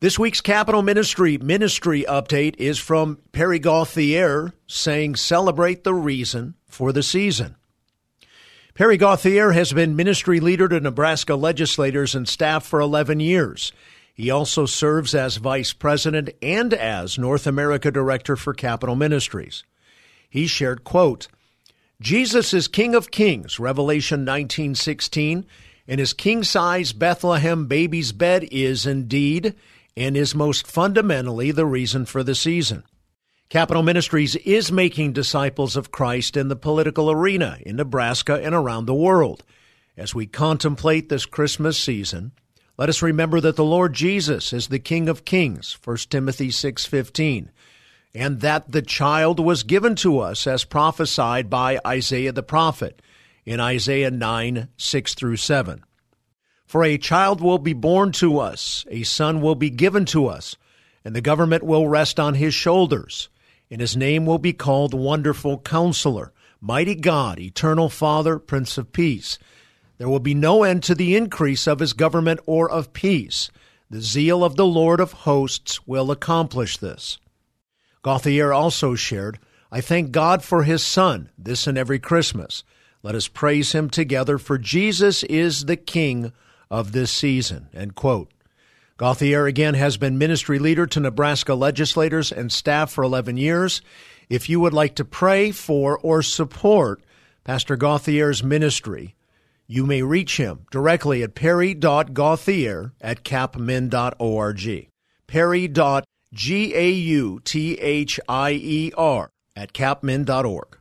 This week's Capitol Ministry Ministry update is from Perry Gauthier saying, Celebrate the reason for the season. Perry Gauthier has been ministry leader to Nebraska legislators and staff for 11 years. He also serves as vice president and as North America director for Capitol Ministries. He shared, quote, Jesus is King of Kings, Revelation 19:16, and his king-size Bethlehem baby's bed is indeed and is most fundamentally the reason for the season. Capitol Ministries is making disciples of Christ in the political arena in Nebraska and around the world. As we contemplate this Christmas season, let us remember that the Lord Jesus is the King of Kings, 1 Timothy 6:15, and that the child was given to us as prophesied by Isaiah the prophet in Isaiah 9, 6 through 7. For a child will be born to us, a son will be given to us, and the government will rest on his shoulders and his name will be called Wonderful Counselor, Mighty God, Eternal Father, Prince of Peace. There will be no end to the increase of his government or of peace. The zeal of the Lord of hosts will accomplish this. Gauthier also shared, I thank God for his Son, this and every Christmas. Let us praise him together, for Jesus is the King of this season. End quote. Gauthier again has been ministry leader to Nebraska legislators and staff for 11 years. If you would like to pray for or support Pastor Gauthier's ministry, you may reach him directly at perry.gauthier at capmin.org. Perry.gauthier at capmin.org.